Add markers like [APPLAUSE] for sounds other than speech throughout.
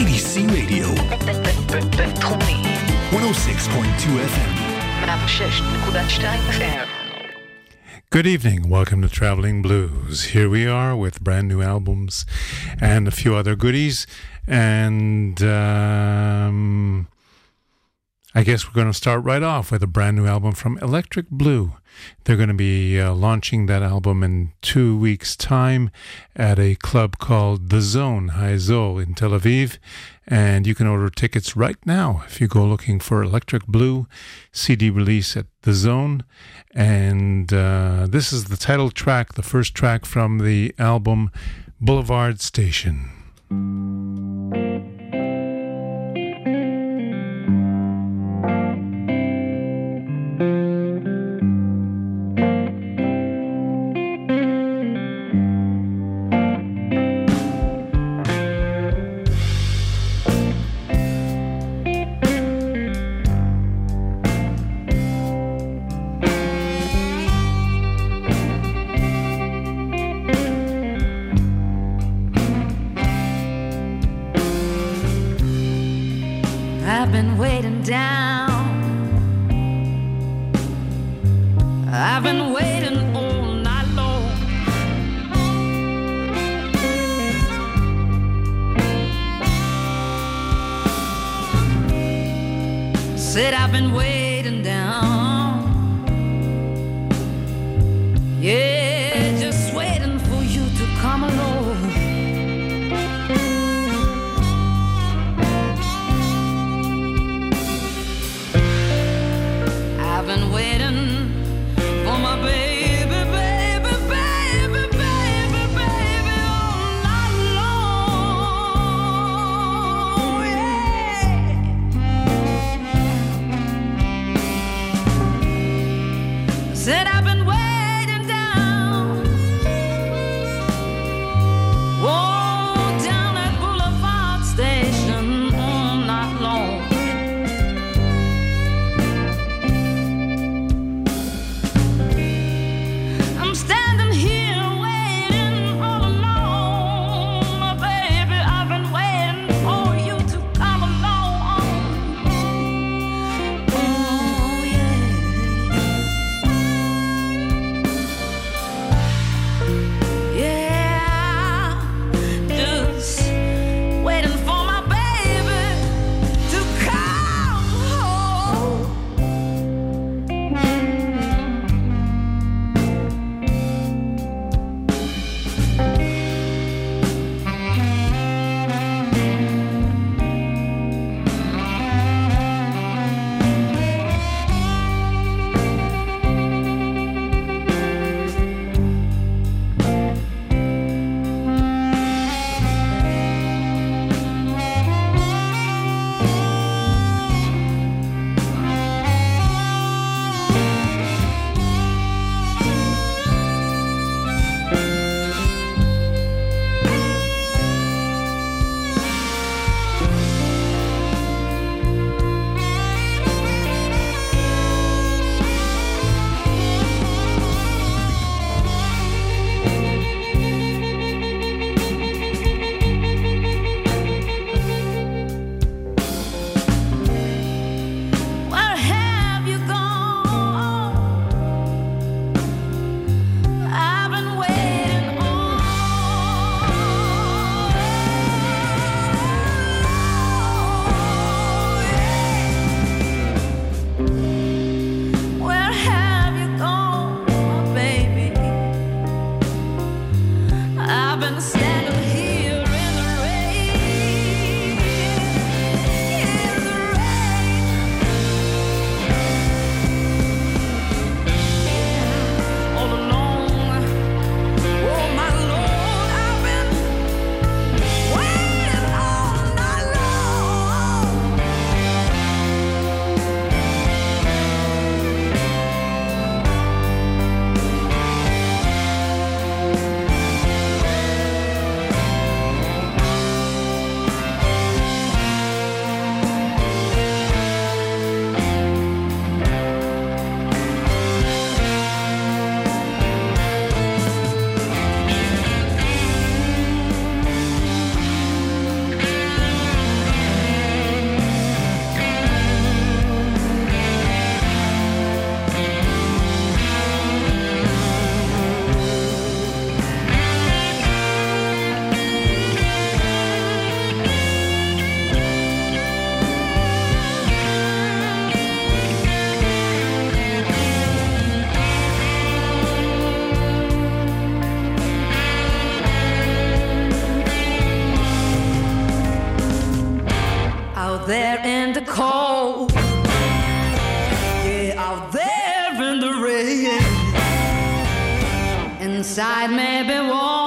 IDC Radio. 106.2 FM. Good evening. Welcome to Traveling Blues. Here we are with brand new albums and a few other goodies. And um, I guess we're going to start right off with a brand new album from Electric Blue. They're going to be uh, launching that album in two weeks' time at a club called The Zone, Haizo, in Tel Aviv. And you can order tickets right now if you go looking for Electric Blue CD release at The Zone. And uh, this is the title track, the first track from the album Boulevard Station. Inside may be warm,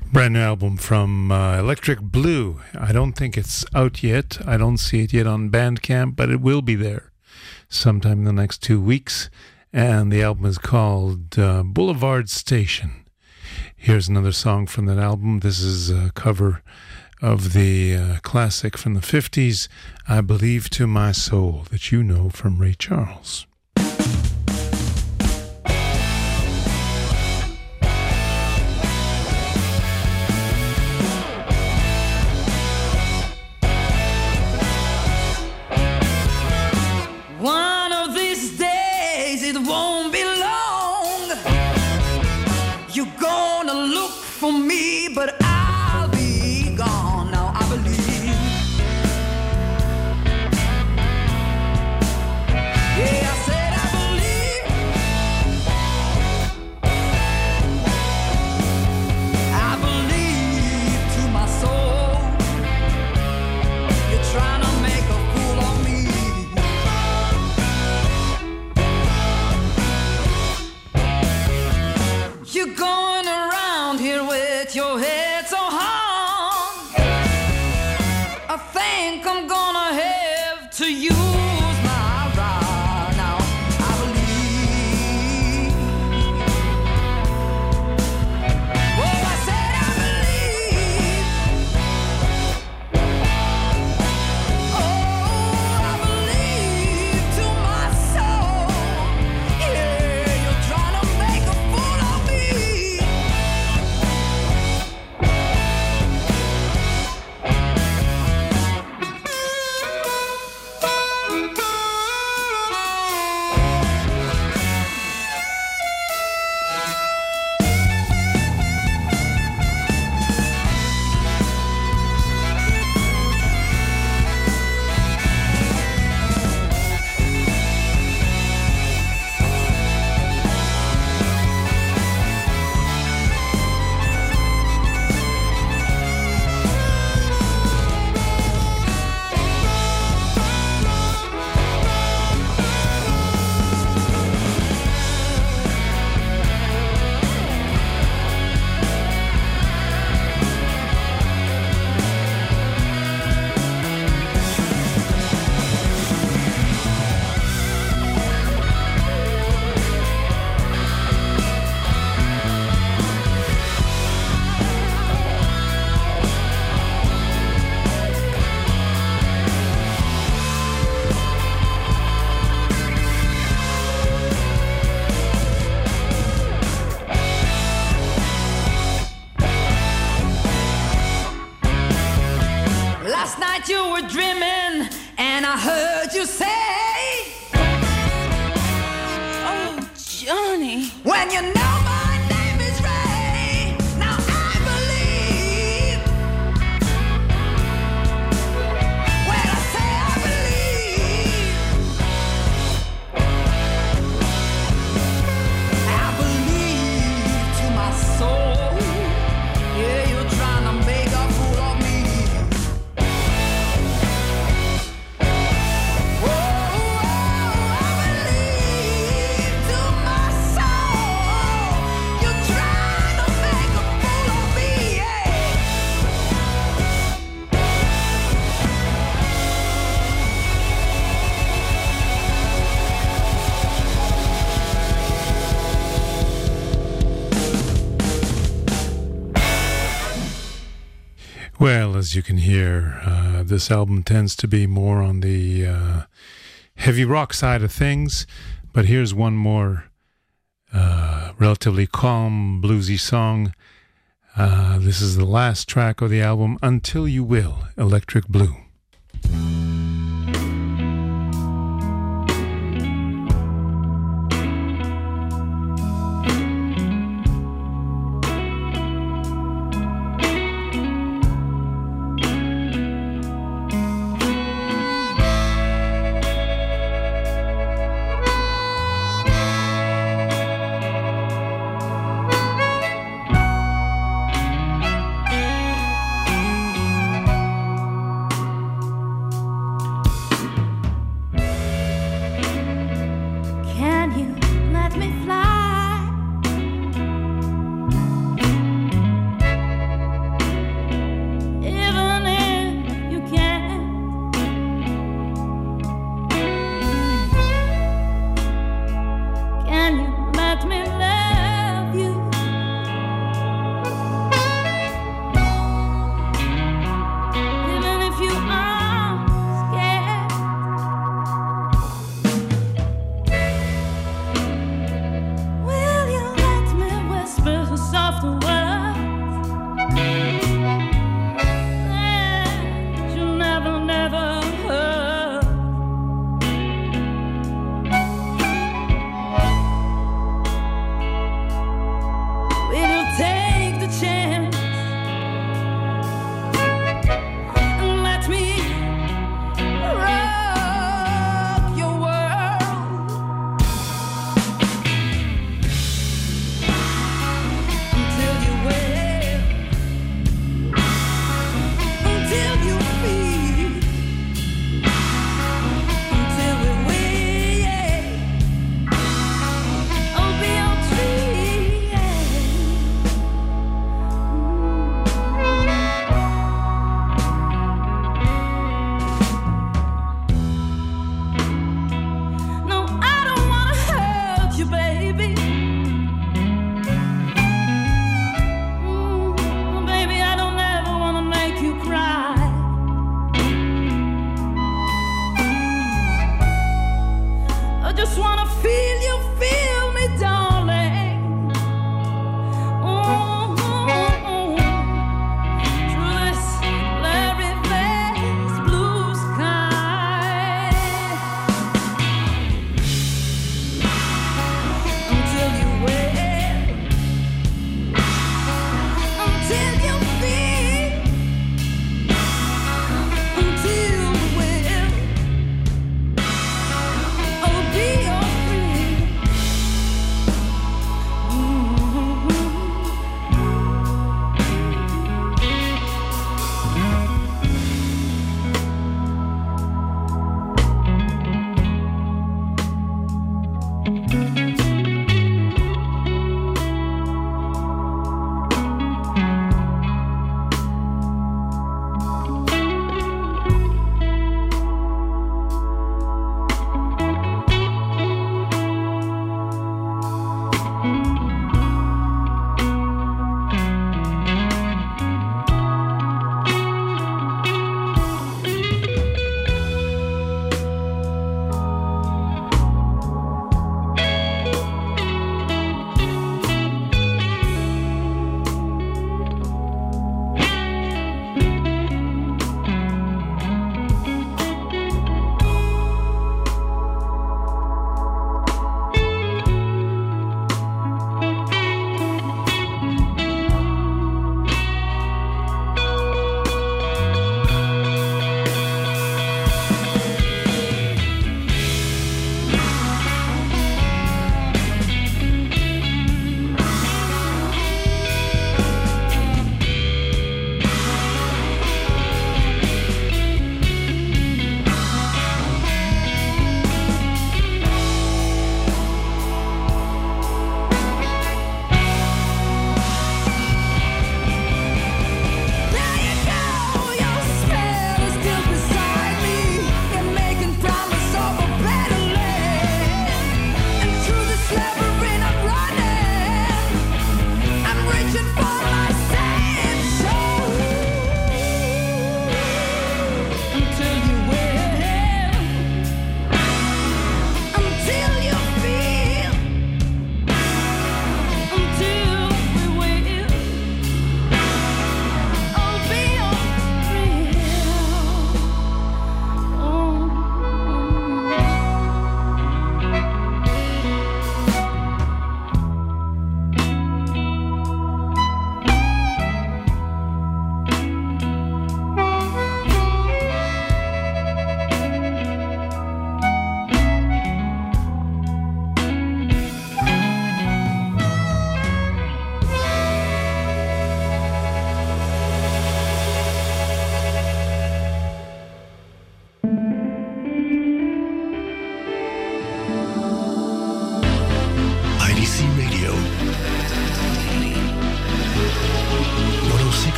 Brand new album from uh, Electric Blue. I don't think it's out yet. I don't see it yet on Bandcamp, but it will be there sometime in the next two weeks. And the album is called uh, Boulevard Station. Here's another song from that album. This is a cover of the uh, classic from the 50s, I Believe to My Soul, that you know from Ray Charles. As you can hear, uh, this album tends to be more on the uh, heavy rock side of things, but here's one more uh, relatively calm, bluesy song. Uh, this is the last track of the album, Until You Will, Electric Blue.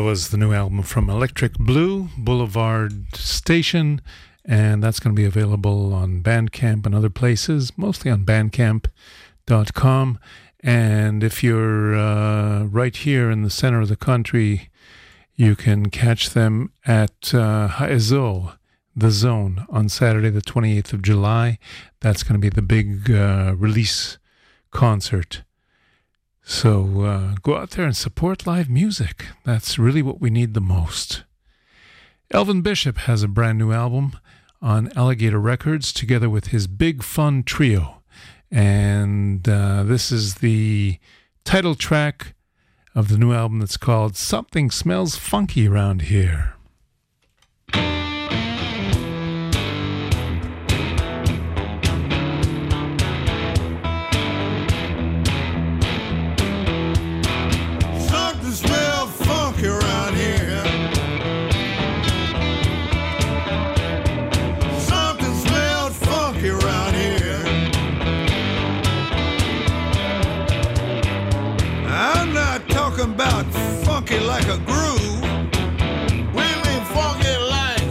That was the new album from Electric Blue, Boulevard Station, and that's going to be available on Bandcamp and other places, mostly on bandcamp.com. And if you're uh, right here in the center of the country, you can catch them at uh, the Zone, on Saturday, the 28th of July. That's going to be the big uh, release concert. So uh, go out there and support live music. That's really what we need the most. Elvin Bishop has a brand new album on Alligator Records together with his Big Fun Trio. And uh, this is the title track of the new album that's called Something Smells Funky Around Here. About funky like a groove. We mean funky like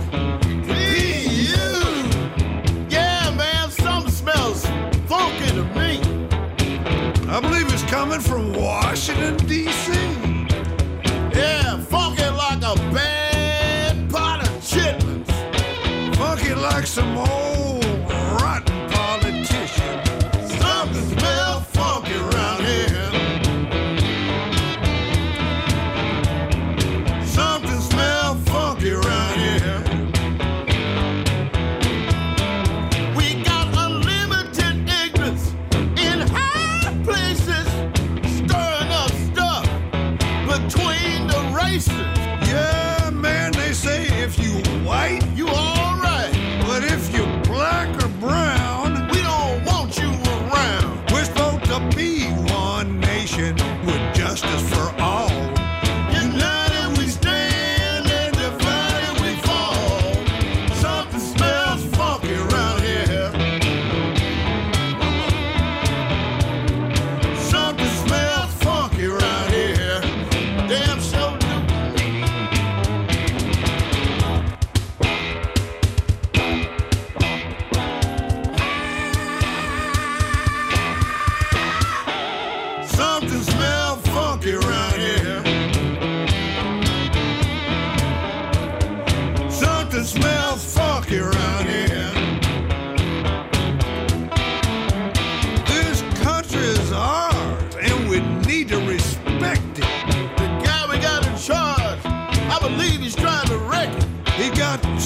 you. Yeah, man, something smells funky to me. I believe it's coming from Washington, D.C.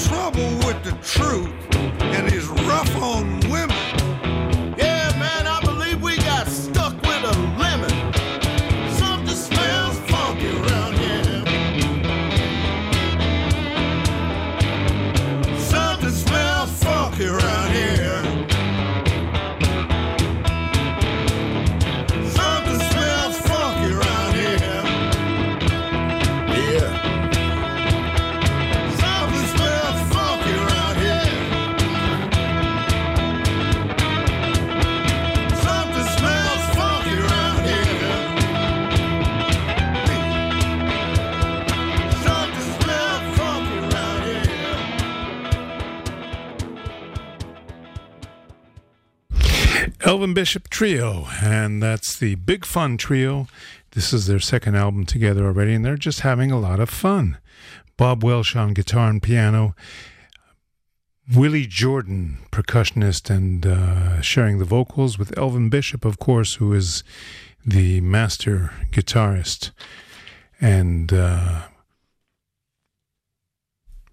trouble with the truth, and he's rough on women. Elvin Bishop Trio, and that's the Big Fun Trio. This is their second album together already, and they're just having a lot of fun. Bob Welsh on guitar and piano, Willie Jordan, percussionist, and uh, sharing the vocals with Elvin Bishop, of course, who is the master guitarist and uh,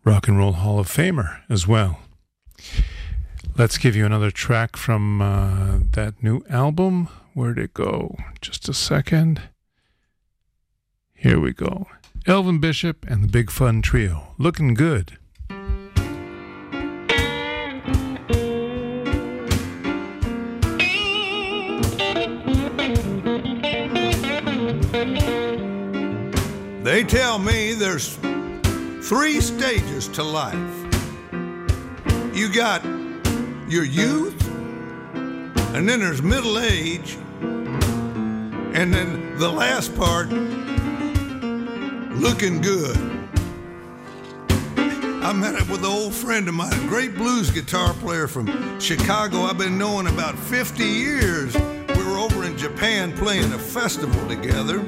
Rock and Roll Hall of Famer as well. Let's give you another track from uh, that new album. Where'd it go? Just a second. Here we go. Elvin Bishop and the Big Fun Trio. Looking good. They tell me there's three stages to life. You got your youth, and then there's middle age, and then the last part, looking good. I met up with an old friend of mine, a great blues guitar player from Chicago. I've been knowing about 50 years. We were over in Japan playing a festival together.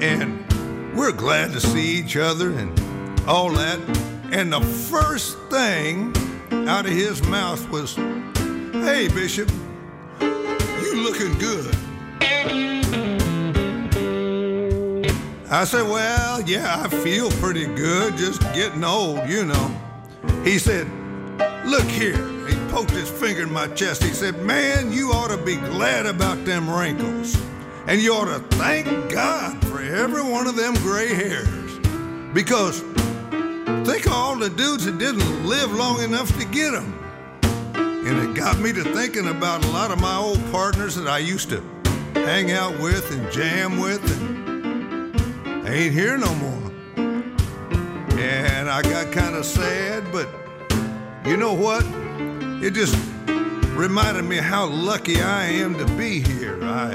And we're glad to see each other and all that. And the first thing out of his mouth was, Hey, Bishop, you looking good. I said, Well, yeah, I feel pretty good, just getting old, you know. He said, Look here. He poked his finger in my chest. He said, Man, you ought to be glad about them wrinkles. And you ought to thank God for every one of them gray hairs. Because think of all the dudes that didn't live long enough to get them. And it got me to thinking about a lot of my old partners that I used to hang out with and jam with, and ain't here no more. And I got kind of sad, but you know what? It just reminded me how lucky I am to be here. I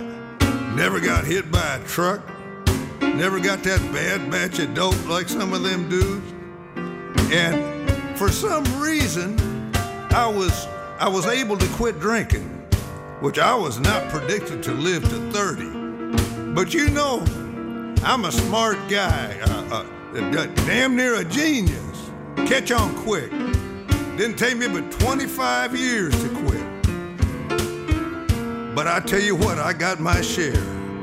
never got hit by a truck, never got that bad batch of dope like some of them dudes. And for some reason, I was I was able to quit drinking, which I was not predicted to live to 30. But you know, I'm a smart guy, uh, uh, d- damn near a genius. Catch on quick. Didn't take me but 25 years to quit. But I tell you what, I got my share.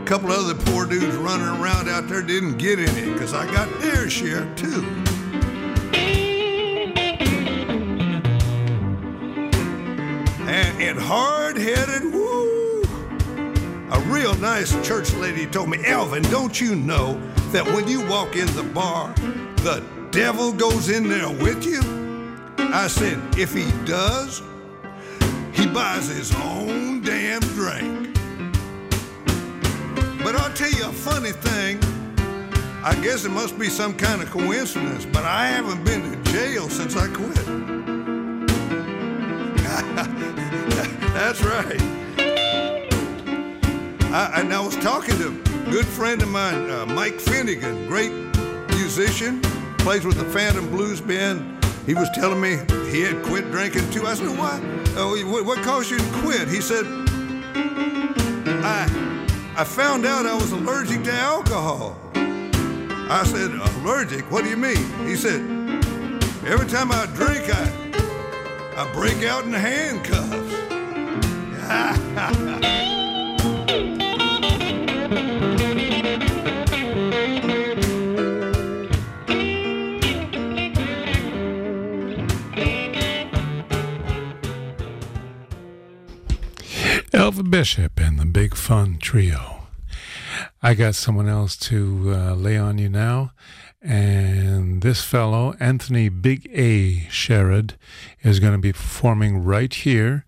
A couple other poor dudes running around out there didn't get any because I got their share too. Headed, woo. A real nice church lady told me, Elvin, don't you know that when you walk in the bar, the devil goes in there with you? I said, if he does, he buys his own damn drink. But I'll tell you a funny thing. I guess it must be some kind of coincidence, but I haven't been to jail since I quit. That's right. I, and I was talking to a good friend of mine, uh, Mike Finnegan, great musician, plays with the Phantom Blues Band. He was telling me he had quit drinking too. I said, "Why? Oh, what, what caused you to quit?" He said, "I, I found out I was allergic to alcohol." I said, "Allergic? What do you mean?" He said, "Every time I drink, I, I break out in handcuffs." [LAUGHS] Elvin Bishop and the Big Fun Trio. I got someone else to uh, lay on you now. And this fellow, Anthony Big A Sherrod, is going to be performing right here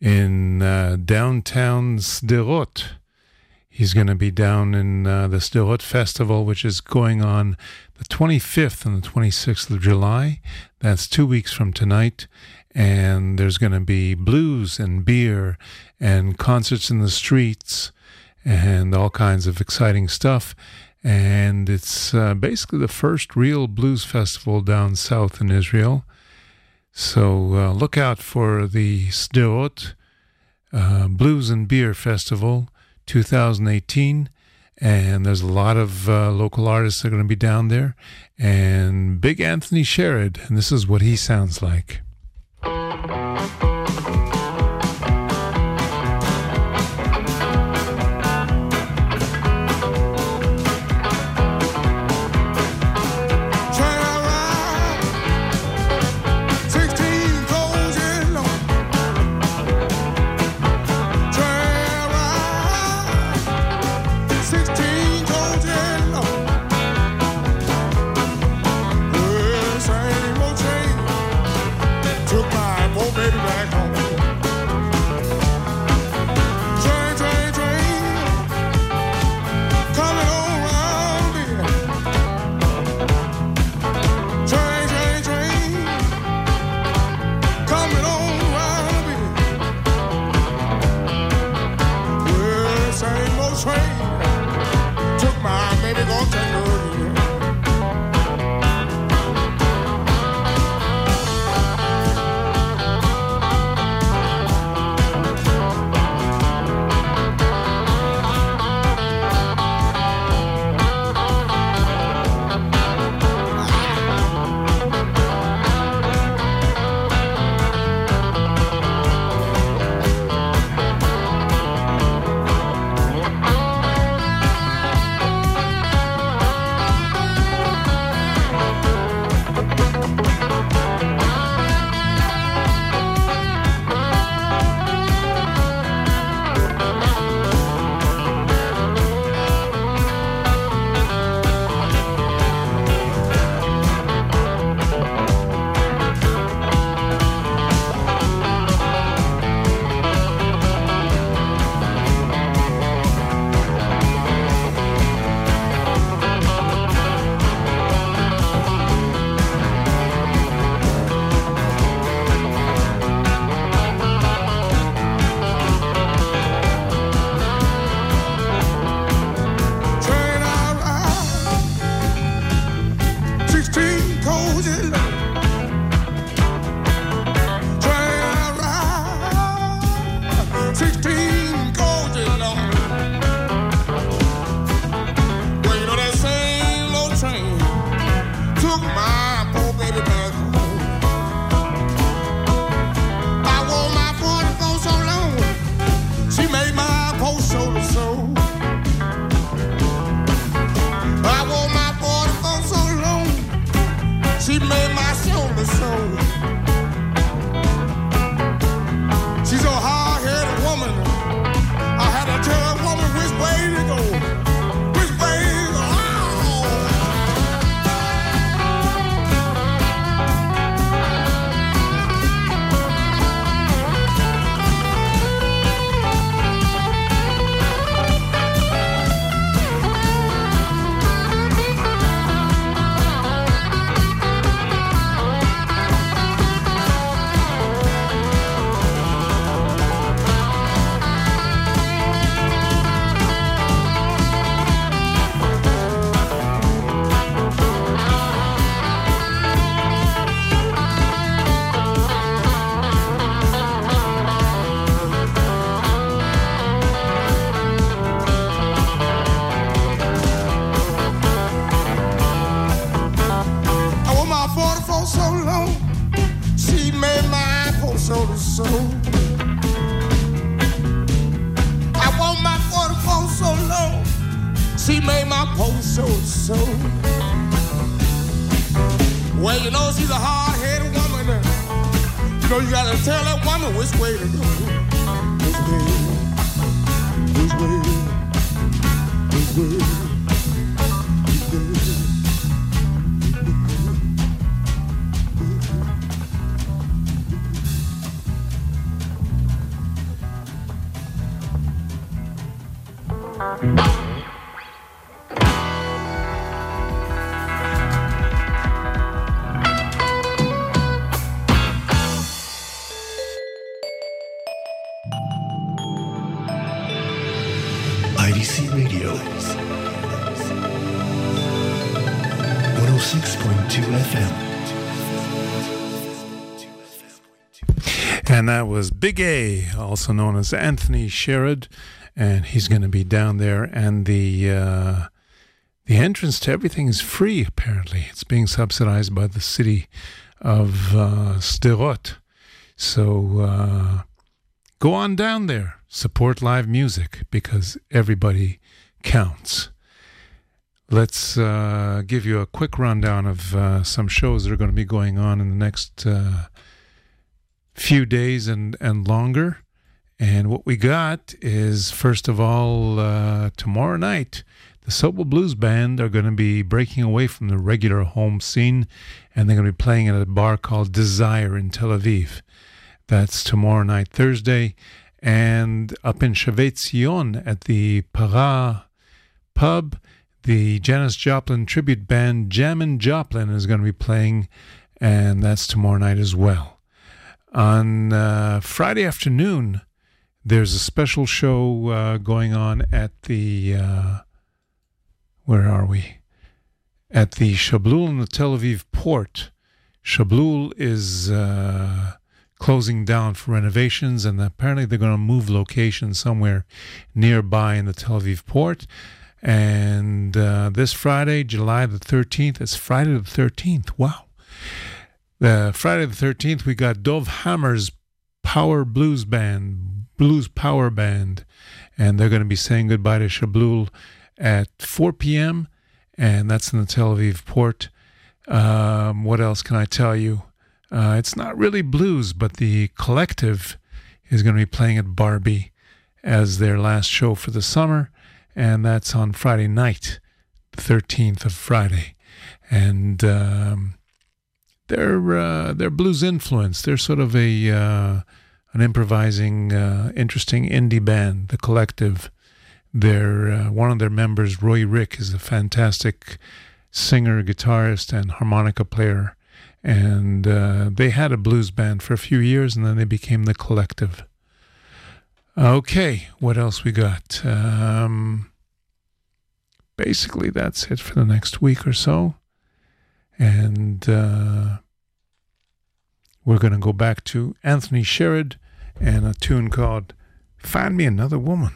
in uh, downtown Sderot. He's going to be down in uh, the Sderot Festival, which is going on the 25th and the 26th of July. That's two weeks from tonight. And there's going to be blues and beer and concerts in the streets and all kinds of exciting stuff. And it's uh, basically the first real blues festival down south in Israel. So uh, look out for the Sderot uh, Blues and Beer Festival 2018. And there's a lot of uh, local artists that are going to be down there. And Big Anthony Sherrod, and this is what he sounds like. Was Big A, also known as Anthony Sherrod, and he's going to be down there. And the uh, the entrance to everything is free. Apparently, it's being subsidized by the city of uh, Sderot. So uh, go on down there, support live music because everybody counts. Let's uh, give you a quick rundown of uh, some shows that are going to be going on in the next uh, few days and, and longer. And what we got is, first of all, uh, tomorrow night, the Sobel Blues Band are going to be breaking away from the regular home scene and they're going to be playing at a bar called Desire in Tel Aviv. That's tomorrow night, Thursday. And up in Shavei Zion at the Para Pub, the Janis Joplin tribute band Jammin' Joplin is going to be playing, and that's tomorrow night as well. On uh, Friday afternoon, there's a special show uh, going on at the. Uh, where are we? At the Shablul in the Tel Aviv port. Shablul is uh, closing down for renovations, and apparently they're going to move location somewhere nearby in the Tel Aviv port. And uh, this Friday, July the 13th, it's Friday the 13th. Wow. The Friday the 13th, we got Dov Hammer's Power Blues Band, Blues Power Band, and they're going to be saying goodbye to Shablul at 4 p.m., and that's in the Tel Aviv port. Um, what else can I tell you? Uh, it's not really blues, but the collective is going to be playing at Barby as their last show for the summer, and that's on Friday night, the 13th of Friday. And um, they're uh, they're blues influenced. They're sort of a uh, an improvising, uh, interesting indie band. The collective. Their uh, one of their members, Roy Rick, is a fantastic singer, guitarist, and harmonica player. And uh, they had a blues band for a few years, and then they became the collective. Okay, what else we got? Um, basically, that's it for the next week or so. And uh, we're going to go back to Anthony Sherrod and a tune called Find Me Another Woman.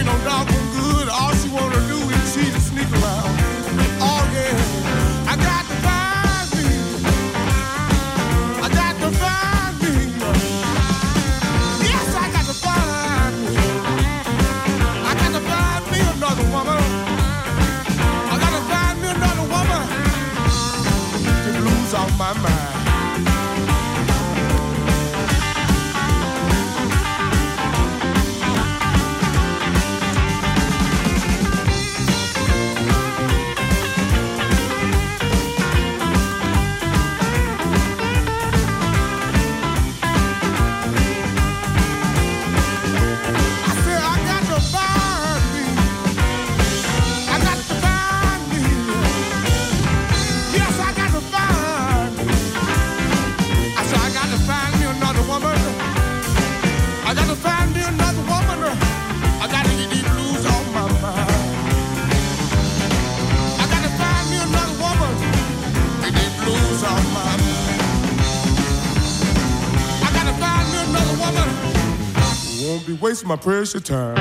We don't dog. My precious time.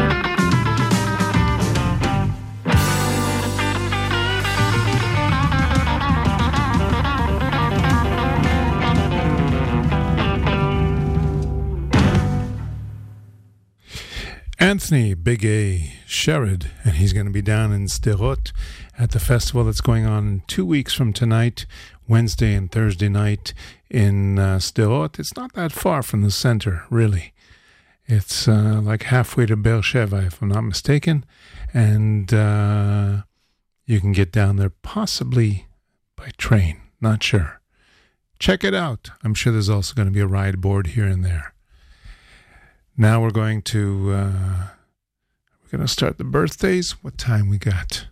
Anthony Big A Sherrod, and he's going to be down in Sderot at the festival that's going on two weeks from tonight, Wednesday and Thursday night in uh, Sderot. It's not that far from the center, really. It's uh, like halfway to Beersheba, if I'm not mistaken, and uh, you can get down there possibly by train. Not sure. Check it out. I'm sure there's also going to be a ride board here and there. Now we're going to uh, we're going to start the birthdays. What time we got?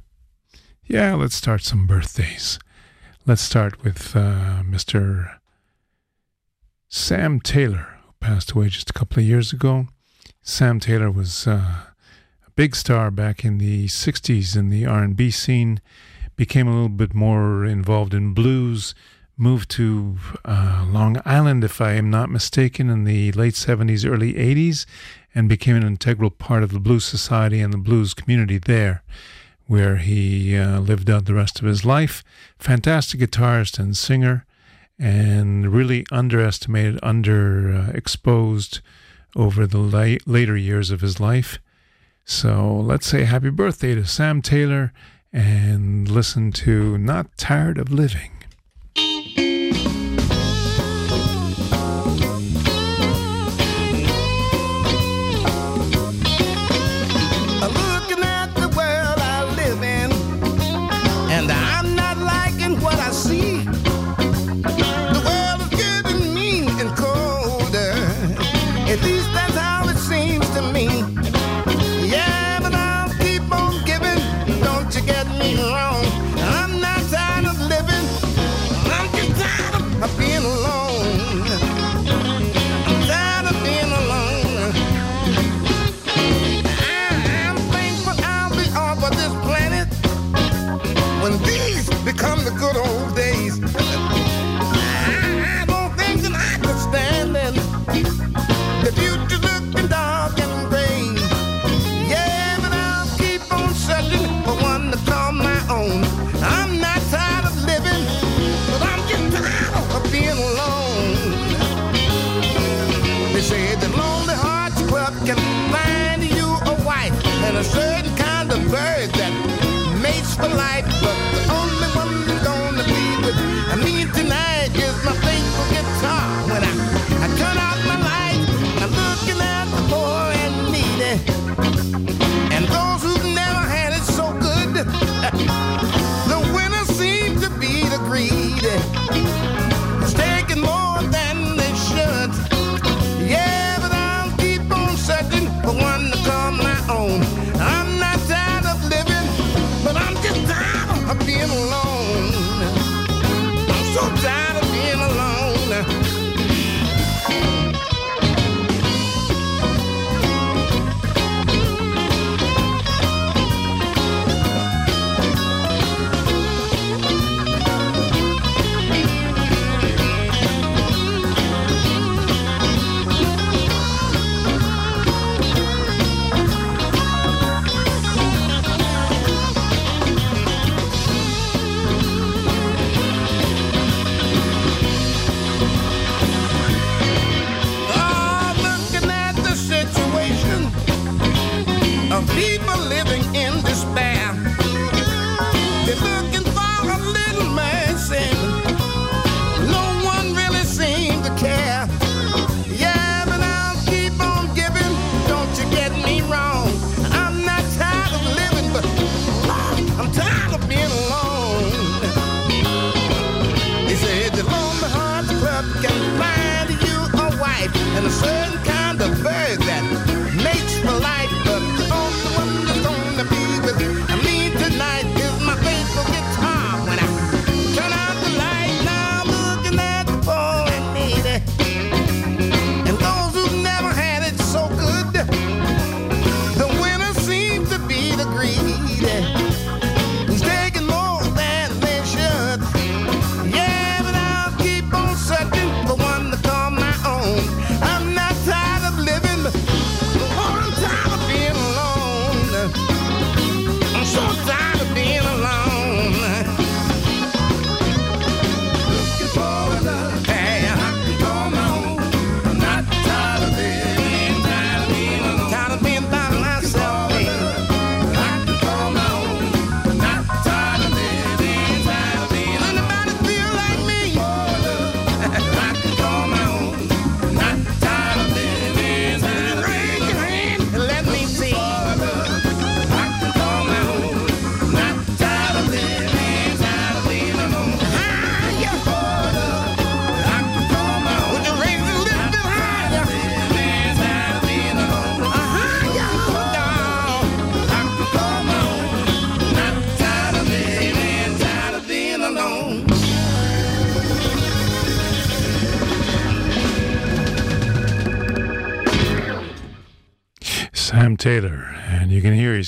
Yeah, let's start some birthdays. Let's start with uh, Mr. Sam Taylor, passed away just a couple of years ago. Sam Taylor was uh, a big star back in the '60s in the R&B scene. Became a little bit more involved in blues. Moved to uh, Long Island, if I am not mistaken, in the late 70s, early 80s, and became an integral part of the Blues Society and the blues community there, where he uh, lived out the rest of his life. Fantastic guitarist and singer, and really underestimated, underexposed over the la- later years of his life. So let's say happy birthday to Sam Taylor and listen to Not Tired of Living. For life.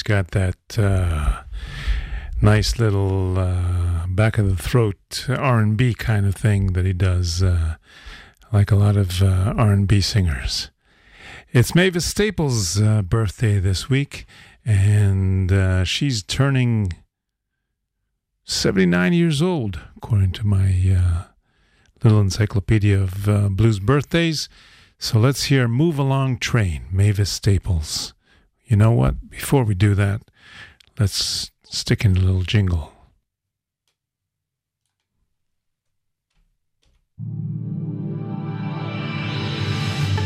got that uh, nice little uh, back of the throat R and B kind of thing that he does, uh, like a lot of uh, R and B singers. It's Mavis Staples' uh, birthday this week, and uh, she's turning seventy nine years old, according to my little encyclopedia of blues birthdays. So let's hear "Move Along Train," Mavis Staples. You know what? Before we do that, let's stick in a little jingle.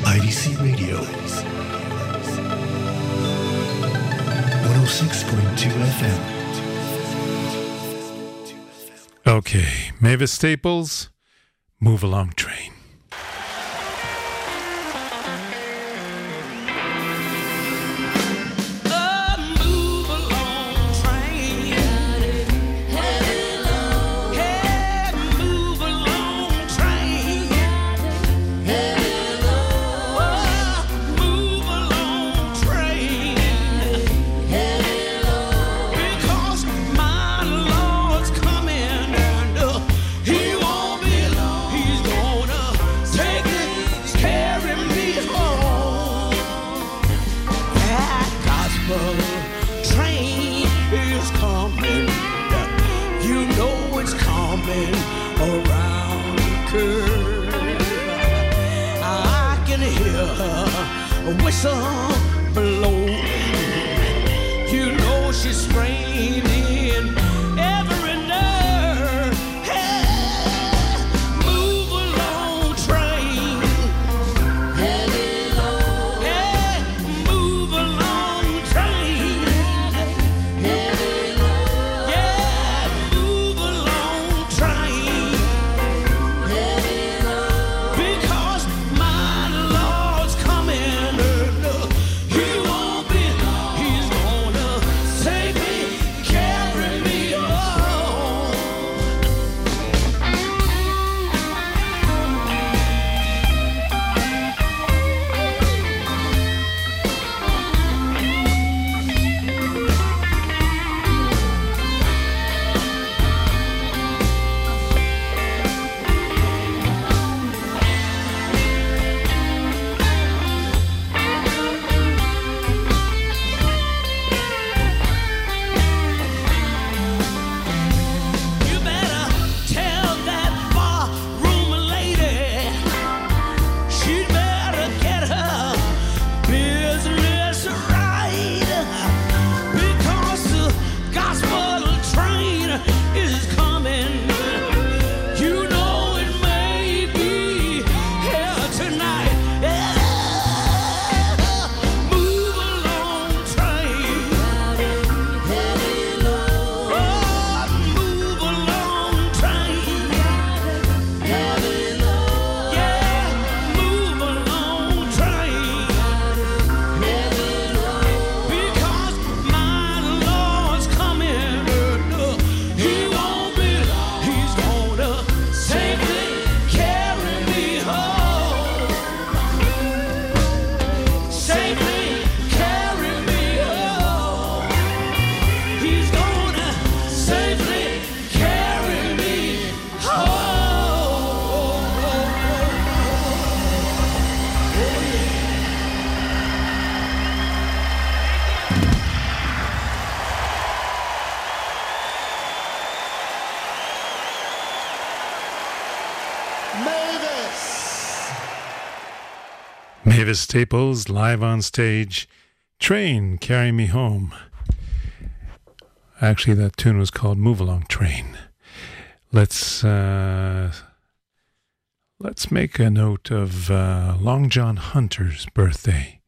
IDC Radio 106.2 FM. Okay, Mavis Staples, move along train. Staples live on stage. Train, Carry Me Home. Actually, that tune was called Move Along Train. Let's uh, let's make a note of uh, Long John Hunter's birthday.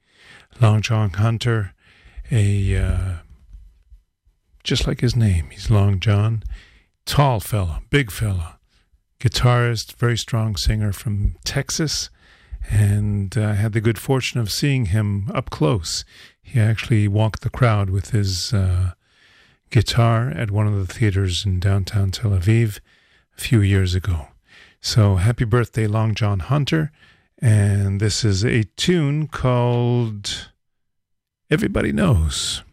Long John Hunter, a uh, just like his name, he's Long John, tall fella, big fella, guitarist, very strong singer from Texas, and uh, had the good fortune of seeing him up close. He actually walked the crowd with his uh, guitar at one of the theaters in downtown Tel Aviv a few years ago. So happy birthday, Long John Hunter. And this is a tune called Everybody Knows.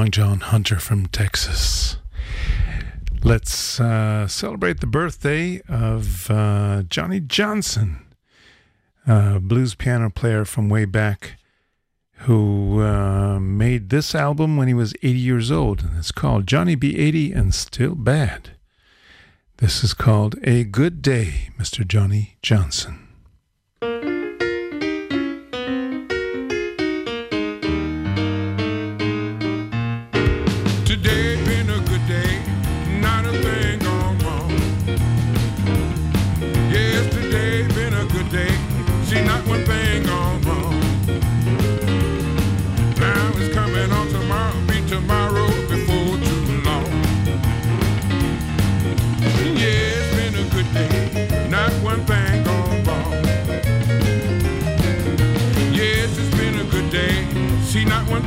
Long John Hunter from Texas. Let's uh, celebrate the birthday of uh, Johnnie Johnson, blues piano player from way back who uh, made this album when he was 80 years old. And it's called Johnny B. 80 and Still Bad. This is called A Good Day, Mr. Johnnie Johnson.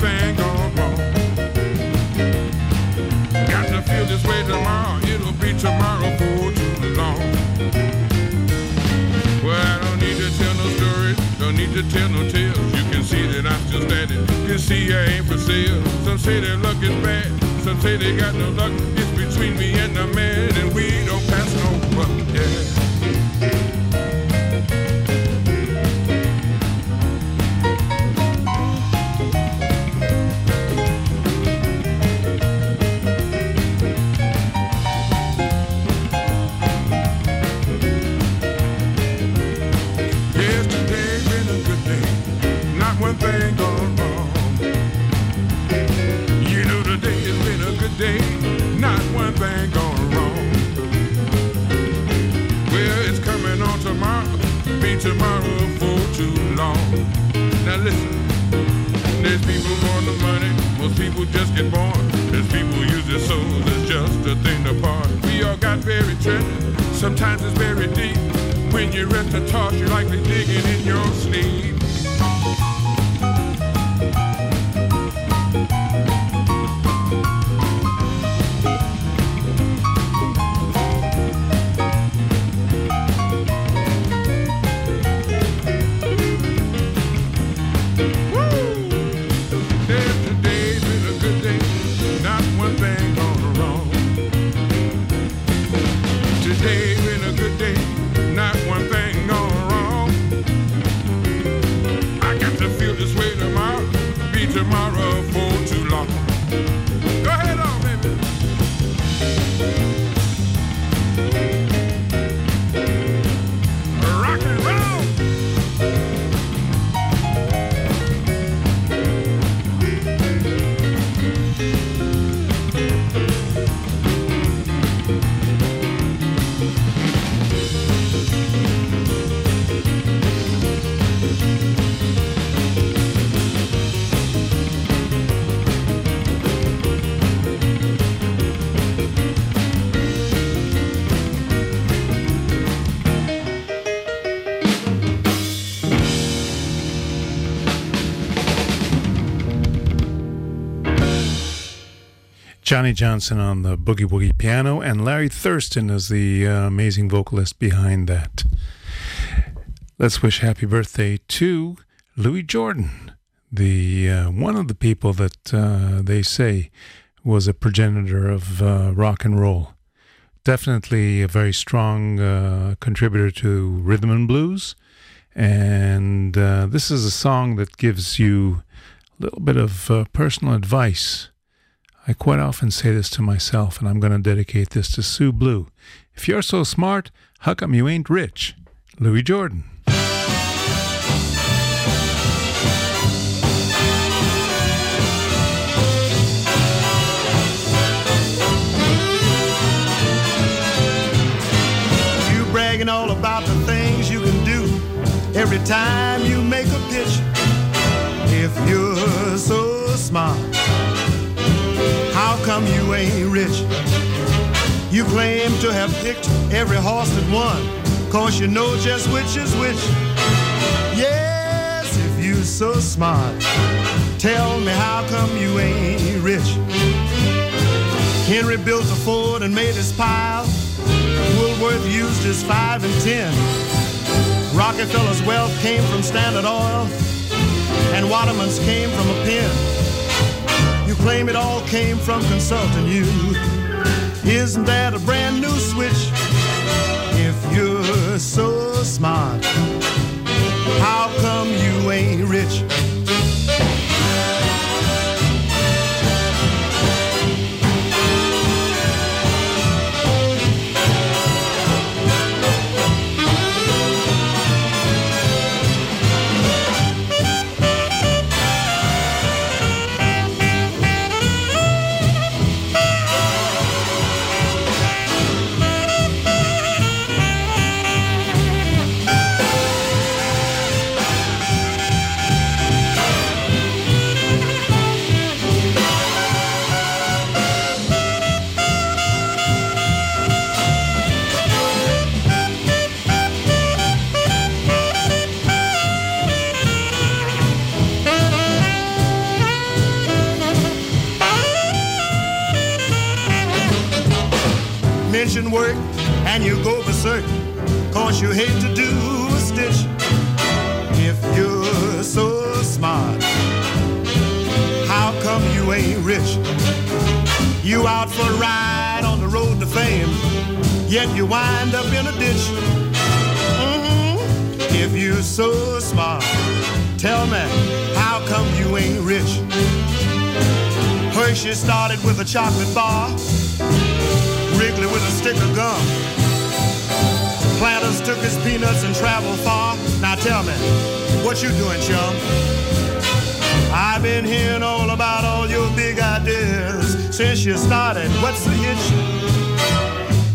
Wrong. Got to feel this way tomorrow, it'll be tomorrow for too long. Well, I don't need to tell no stories, don't need to tell no tales. You can see that I'm still standing, can see I ain't for sale. Some say luck is bad, some say they got no luck. It's between me and the man, and we don't pass no buck, yeah. It's very deep. When you rest a toss, you're likely digging in your sleep. Johnnie Johnson on the boogie woogie piano, and Larry Thurston is the uh, amazing vocalist behind that. Let's wish happy birthday to Louis Jordan, the uh, one of the people that uh, they say was a progenitor of uh, rock and roll. Definitely a very strong uh, contributor to rhythm and blues, and uh, this is a song that gives you a little bit of personal advice. I quite often say this to myself, and I'm going to dedicate this to Sue Blue. If you're so smart, how come you ain't rich? Louis Jordan. Bragging all about the things you can do every time you make a pitch. If you're so smart, how come you ain't rich? You claim to have picked every horse that won, cause you know just which is which. Yes, if you so smart, tell me how come you ain't rich? Henry built a Ford and made his pile. Woolworth used his five and ten. Rockefeller's wealth came from Standard Oil, and Waterman's came from a pen. Claim it all came from consulting you. Isn't that a brand new switch? If you're so smart, how come you ain't rich? Mention work and you go berserk, cause you hate to do a stitch. If you're so smart, how come you ain't rich? You out for a ride on the road to fame, yet you wind up in a ditch. Mhm. If you're so smart, tell me, how come you ain't rich? Hershey started with a chocolate bar, Wrigley with a stick of gum. Planters took his peanuts and traveled far. Now tell me, what you doing, chum? I've been hearing all about all your big ideas since you started. What's the hitch?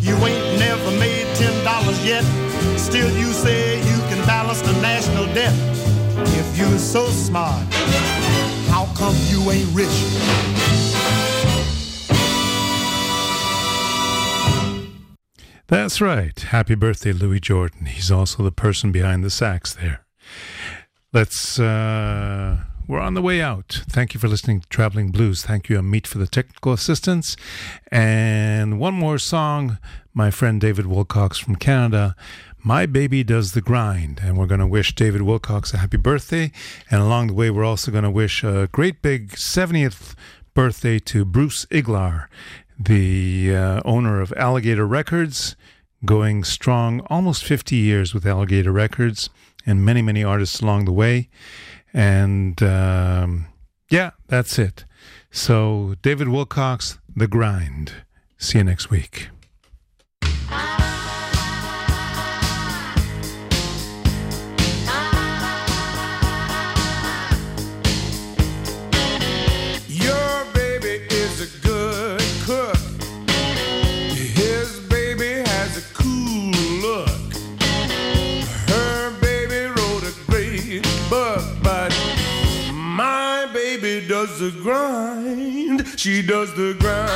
You ain't never made ten dollars yet. Still, you say you can balance the national debt. If you're so smart, how come you ain't rich? That's right. Happy birthday, Louis Jordan. He's also the person behind the sax there. Let's, uh, we're on the way out. Thank you for listening to Traveling Blues. Thank you, Amit, for the technical assistance. And one more song, my friend David Wilcox from Canada. My Baby Does the Grind. And we're going to wish David Wilcox a happy birthday. And along the way, we're also going to wish a great big 70th birthday to Bruce Iglauer, the uh, owner of Alligator Records, going strong almost 50 years with Alligator Records and many, many artists along the way. And um, yeah, that's it. So, David Wilcox, The Grind. See you next week. She does the grind.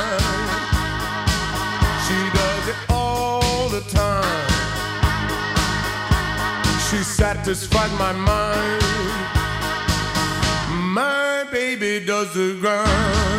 She does it all the time. She satisfies my mind. My baby does the grind.